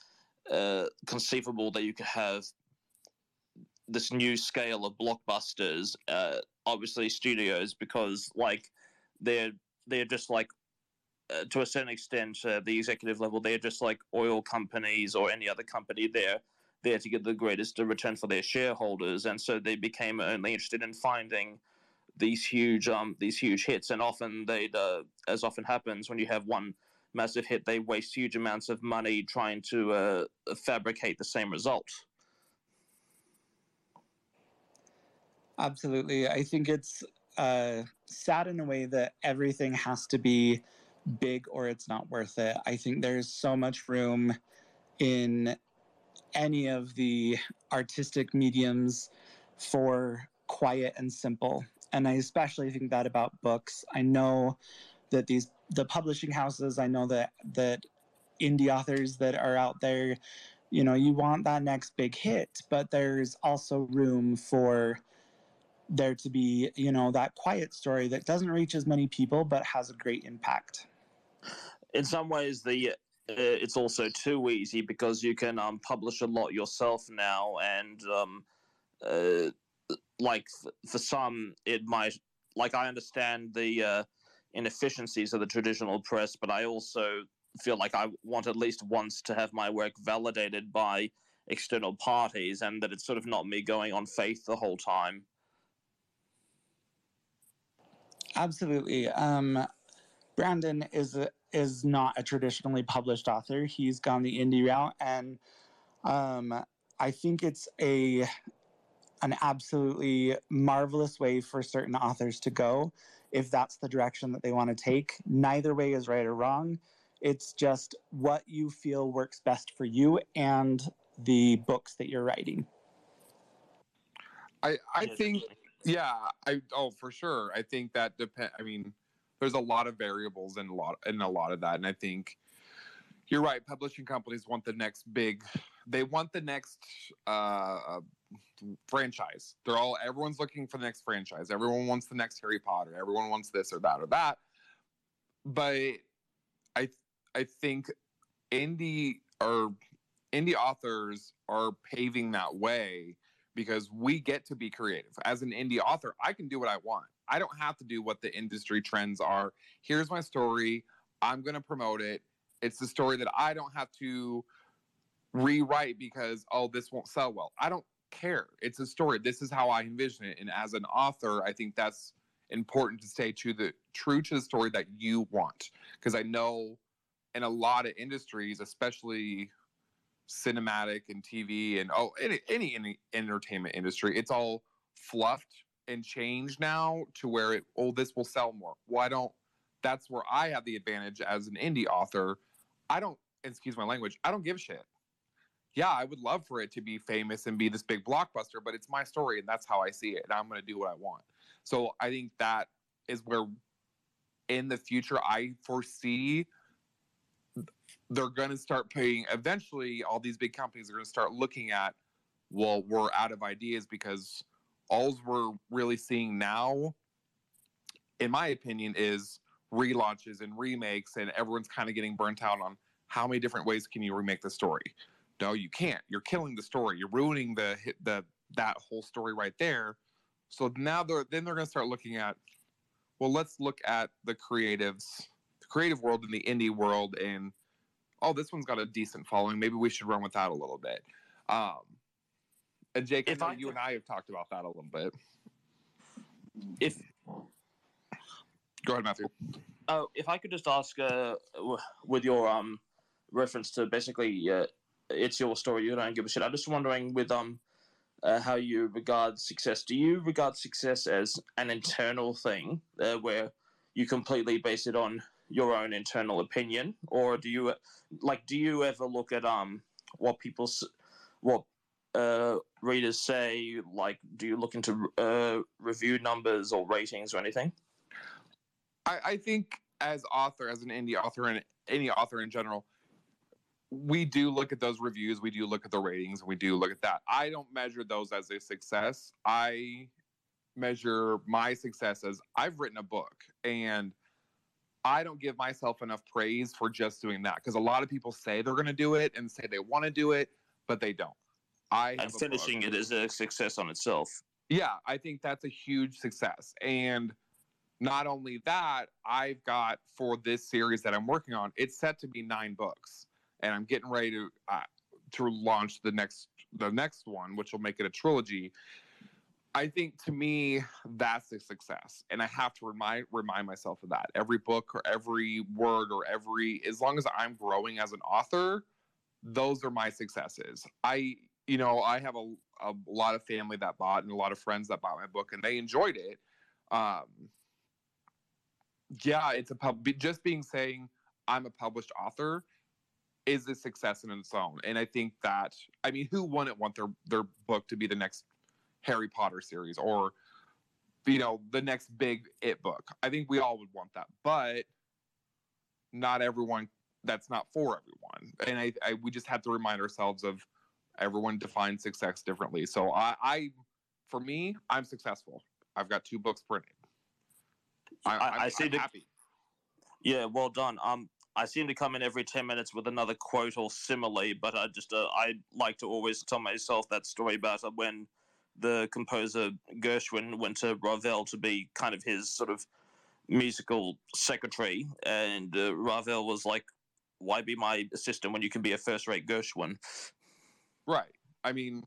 uh, conceivable that you could have this new scale of blockbusters, uh, obviously studios, because like they're they're just like uh, to a certain extent uh, the executive level they're just like oil companies or any other company they're there to get the greatest return for their shareholders. And so they became only interested in finding these huge um these huge hits. And often they uh, as often happens when you have one massive hit they waste huge amounts of money trying to uh, fabricate the same result Absolutely. I think it's uh, sad in a way that everything has to be big or it's not worth it. I think there's so much room in any of the artistic mediums for quiet and simple. And I especially think that about books. I know that these the publishing houses, I know that that indie authors that are out there, you know, you want that next big hit, but there's also room for there to be, you know, that quiet story that doesn't reach as many people but has a great impact. In some ways, the uh, it's also too easy because you can um, publish a lot yourself now, and um, uh, like f- for some, it might like I understand the uh, inefficiencies of the traditional press, but I also feel like I want at least once to have my work validated by external parties, and that it's sort of not me going on faith the whole time. Absolutely. Um, Brandon is a, is not a traditionally published author. He's gone the indie route, and um, I think it's a an absolutely marvelous way for certain authors to go if that's the direction that they want to take. Neither way is right or wrong. It's just what you feel works best for you and the books that you're writing. I I think yeah, I oh for sure. I think that depend. I mean, there's a lot of variables in a lot in a lot of that, and I think you're right. Publishing companies want the next big. They want the next uh, franchise. They're all everyone's looking for the next franchise. Everyone wants the next Harry Potter. Everyone wants this or that or that. But I I think indie or indie authors are paving that way because we get to be creative. As an indie author, I can do what I want. I don't have to do what the industry trends are. Here's my story. I'm going to promote it. It's the story that I don't have to rewrite because, oh, this won't sell well. I don't care. It's a story. This is how I envision it. And as an author, I think that's important to stay to the true to the story that you want. Because I know in a lot of industries, especially cinematic and TV and oh any, any any entertainment industry, it's all fluffed and changed now to where it oh this will sell more. Why don't that's where I have the advantage as an indie author. I don't excuse my language. I don't give a shit. Yeah, I would love for it to be famous and be this big blockbuster, but it's my story and that's how I see it, and I'm going to do what I want. So I think that is where, in the future, I foresee they're going to start paying eventually all these big companies are going to start looking at well we're out of ideas because all we're really seeing now in my opinion is relaunches and remakes and everyone's kind of getting burnt out on how many different ways can you remake the story no you can't you're killing the story you're ruining the the that whole story right there so now they're then they're going to start looking at well let's look at the creatives the creative world and the indie world and oh, this one's got a decent following. Maybe we should run with that a little bit. Um, and Jake, if I, you and I have talked about that a little bit. If go ahead, Matthew. Oh, if I could just ask, uh, with your um reference to basically, uh, it's your story. You don't give a shit. I'm just wondering with um. Uh, how you regard success? Do you regard success as an internal thing uh, where you completely base it on your own internal opinion, or do you like do you ever look at um what people what uh, readers say? Like, do you look into uh, review numbers or ratings or anything? I, I think as author, as an indie author, and any author in general, we do look at those reviews, we do look at the ratings, we do look at that. I don't measure those as a success. I measure my success as I've written a book and I don't give myself enough praise for just doing that because a lot of people say they're going to do it and say they want to do it, but they don't. I And book. finishing it is a success on itself. Yeah, I think that's a huge success. And not only that, I've got for this series that I'm working on, it's set to be nine books, and I'm getting ready to uh, to launch the next the next one, which will make it a trilogy. I think to me that's a success, and I have to remind remind myself of that. Every book or every word or every as long as I'm growing as an author, those are my successes. I you know I have a a lot of family that bought and a lot of friends that bought my book and they enjoyed it. Um, yeah, it's a pub. Just being saying I'm a published author is a success in its own, and I think that I mean, who wouldn't want their their book to be the next Harry Potter series or you know the next big it book? I think we all would want that, but not everyone. That's not for everyone, and I, I we just have to remind ourselves of everyone defines success differently. So I, I for me, I'm successful. I've got two books printed. I, I- I'm the- happy. Yeah, well done. Um, I seem to come in every ten minutes with another quote or simile, but I just uh, I like to always tell myself that story about uh, when the composer Gershwin went to Ravel to be kind of his sort of musical secretary, and uh, Ravel was like, "Why be my assistant when you can be a first-rate Gershwin?" Right. I mean,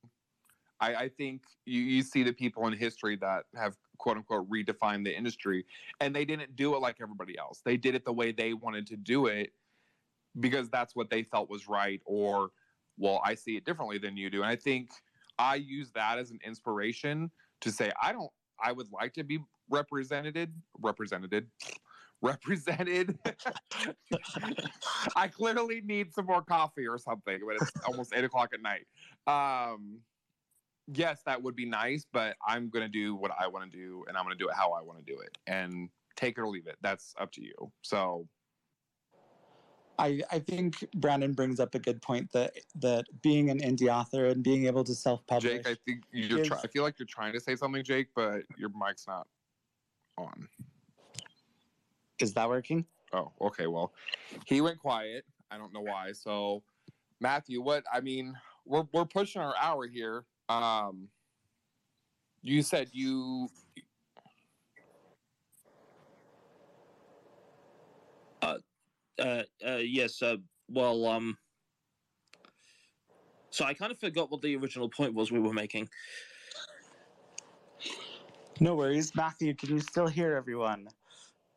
I, I think you, you see the people in history that have quote unquote redefine the industry, and they didn't do it like everybody else. They did it the way they wanted to do it because that's what they felt was right, or, well, I see it differently than you do. And I think I use that as an inspiration to say, I don't, I would like to be represented, represented, <laughs> represented. <laughs> I clearly need some more coffee or something, but it's almost eight o'clock at night. Um, yes, that would be nice, but I'm gonna do what I want to do, and I'm gonna do it how I want to do it, and take it or leave it. That's up to you. So I, I think Brandon brings up a good point that that being an indie author and being able to self-publish. Jake, I think you're. is- Try- I feel like you're trying to say something, Jake, but your mic's not on. is that working? Oh, okay. Well, he went quiet. I don't know why. So, Matthew, what? I mean, we're we're pushing our hour here. Um, you said you. Uh, uh, yes. Uh, well, um, so I kind of forgot what the original point was we were making. No worries, Matthew. Can you still hear everyone?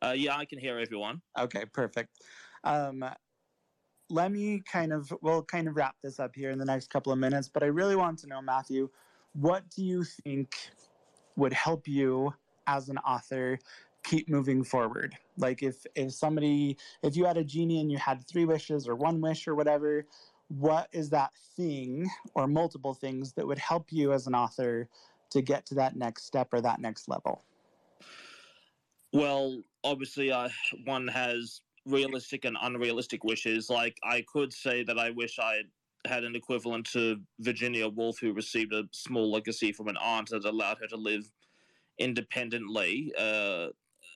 Uh, yeah, I can hear everyone. Okay, perfect. Um, let me kind of we'll kind of wrap this up here in the next couple of minutes, but I really want to know, Matthew, what do you think would help you as an author keep moving forward? Like if if somebody if you had a genie and you had three wishes or one wish or whatever, what is that thing or multiple things that would help you as an author to get to that next step or that next level? Well, obviously, uh, one has realistic and unrealistic wishes. Like, I could say that I wish I had an equivalent to Virginia Woolf, who received a small legacy from an aunt that allowed her to live independently, uh,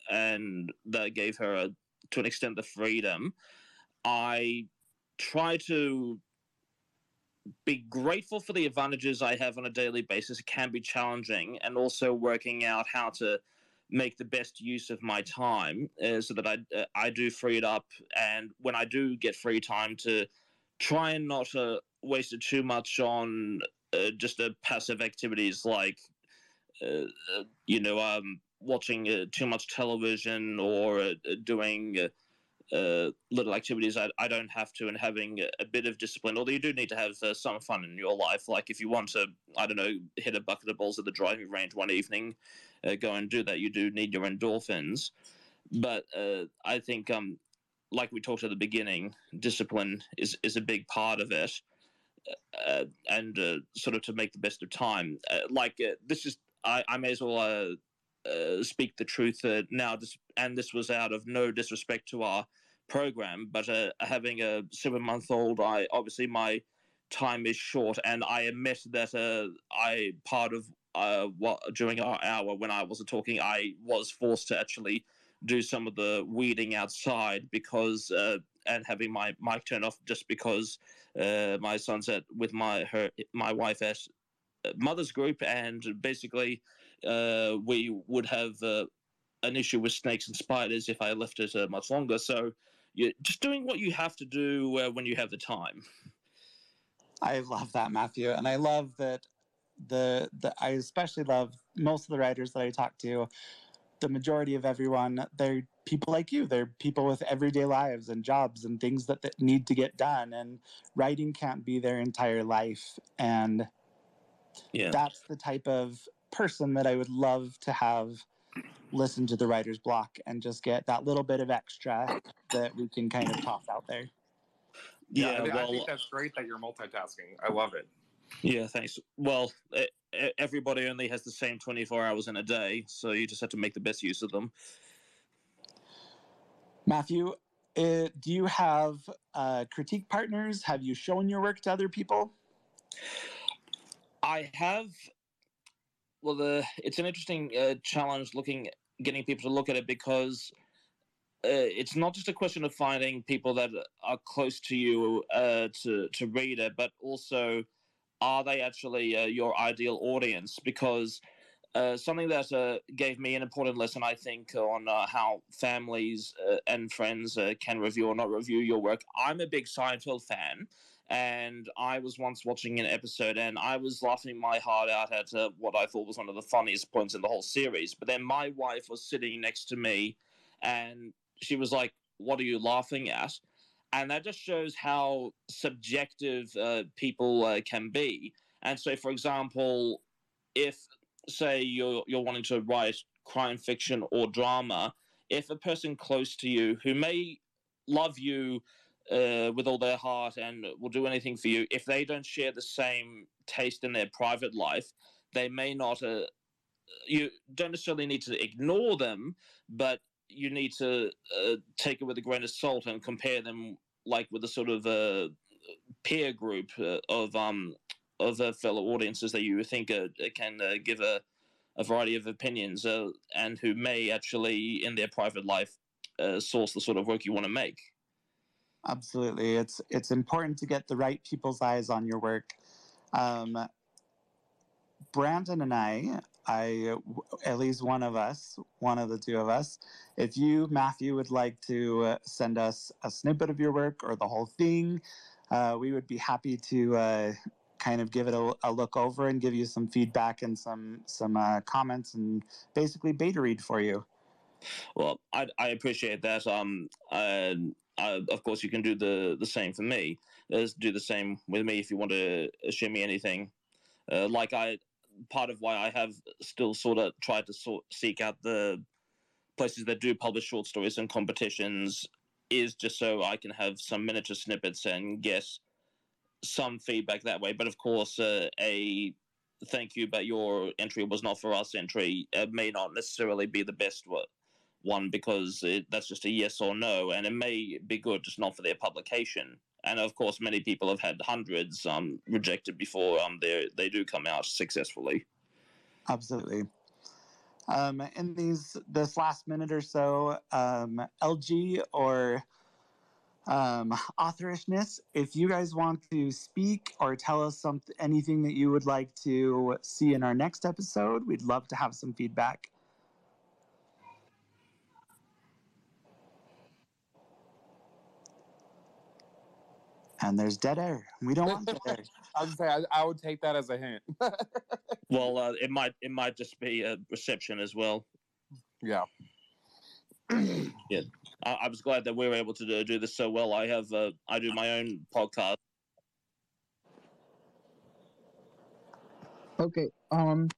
and that gave her, a, to an extent, the freedom. I try to be grateful for the advantages I have on a daily basis. It can be challenging, and also working out how to make the best use of my time uh, so that I uh, I do free it up. And when I do get free time to try and not uh, waste it too much on uh, just passive activities like uh, uh, you know um, watching too much television or doing uh, little activities I, I don't have to and having a, bit of discipline although you do need to have uh, some fun in your life like if you want to I don't know hit a bucket of balls at the driving range one evening uh, go and do that. You do need your endorphins, but uh, I think, um, like we talked at the beginning, discipline is is a big part of it, uh, and uh, sort of to make the best of time. Like this is, I, I may as well uh, speak the truth uh, now, and this was out of no disrespect to our program, but uh, having a seven month old, I obviously my time is short, and I admit that uh, I part of uh, what during our hour when I wasn't talking, I was forced to actually do some of the weeding outside because uh, and having my mic turned off just because uh, my son's at with my her my wife at mother's group and basically uh, we would have uh, an issue with snakes and spiders if I left it uh, much longer. So you're just doing what you have to do uh, when you have the time. I love that, Matthew, and I love that the the I especially love most of the writers that I talk to. The majority of everyone, they're people like you. They're people with everyday lives and jobs and things that, that need to get done. And writing can't be their entire life. And Yeah. that's the type of person that I would love to have listen to the writer's block and just get that little bit of extra that we can kind of toss out there. Yeah, I, I well, think that's great that you're multitasking. I love it. Yeah, thanks. Well, e- everybody only has the same 24 hours in a day, so you just have to make the best use of them. Matthew, uh, do you have uh, critique partners? Have you shown your work to other people? I have. Well, the it's an interesting uh, challenge looking, getting people to look at it because uh, it's not just a question of finding people that are close to you uh, to to read it, but also are they actually uh, your ideal audience? Because uh, something that uh, gave me an important lesson, I think, on uh, how families and friends can review or not review your work. I'm a big Seinfeld fan, and I was once watching an episode and I was laughing my heart out at uh, what I thought was one of the funniest points in the whole series. But then my wife was sitting next to me, and she was like, "What are you laughing at?" And that just shows how subjective uh, people uh, can be. And so, for example, if say you're you're wanting to write crime fiction or drama, if a person close to you who may love you uh, with all their heart and will do anything for you, if they don't share the same taste in their private life, they may not. Uh, you don't necessarily need to ignore them, but you need to uh, take it with a grain of salt and compare them like with a sort of uh, peer group uh, of um of uh, fellow audiences that you think can give a, a variety of opinions and who may actually in their private life source the sort of work you want to make. Absolutely, it's it's important to get the right people's eyes on your work. Um, Brandon and I, I at least one of us, one of the two of us, if you Matthew would like to uh, send us a snippet of your work or the whole thing, uh, we would be happy to uh, kind of give it a, a, look over and give you some feedback and some some uh, comments and basically beta read for you. Well, I, I appreciate that. Um, uh, of course, you can do the the same for me. Let's do the same with me if you want to share me anything. Uh, like I, part of why I have still sort of tried to sort seek out the places that do publish short stories and competitions is just so I can have some miniature snippets and guess some feedback that way. But of course, uh, a thank you, but your entry was not for us entry uh, may not necessarily be the best one because it, that's just a yes or no, and it may be good, just not for their publication. And of course, many people have had hundreds um, rejected before um, they they do come out successfully. Absolutely. Um, in these this last minute or so, um, LG or um, authorishness. If you guys want to speak or tell us something, anything that you would like to see in our next episode, we'd love to have some feedback. And there's dead air. We don't want dead air. <laughs> I was say I, I, would take that as a hint. <laughs> well, uh, it might it might just be a reception as well. Yeah. <clears throat> yeah. I, I, was glad that we were able to do, do this so well. I have uh, I do my own podcast. Okay. Um,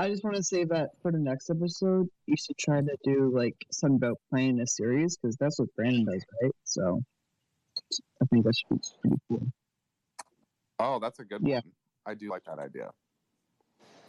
I just want to say that for the next episode, you should try to do like something about playing a series because that's what Brandon does, right? So I think that should be pretty cool. Oh, that's a good yeah. one. I do like that idea.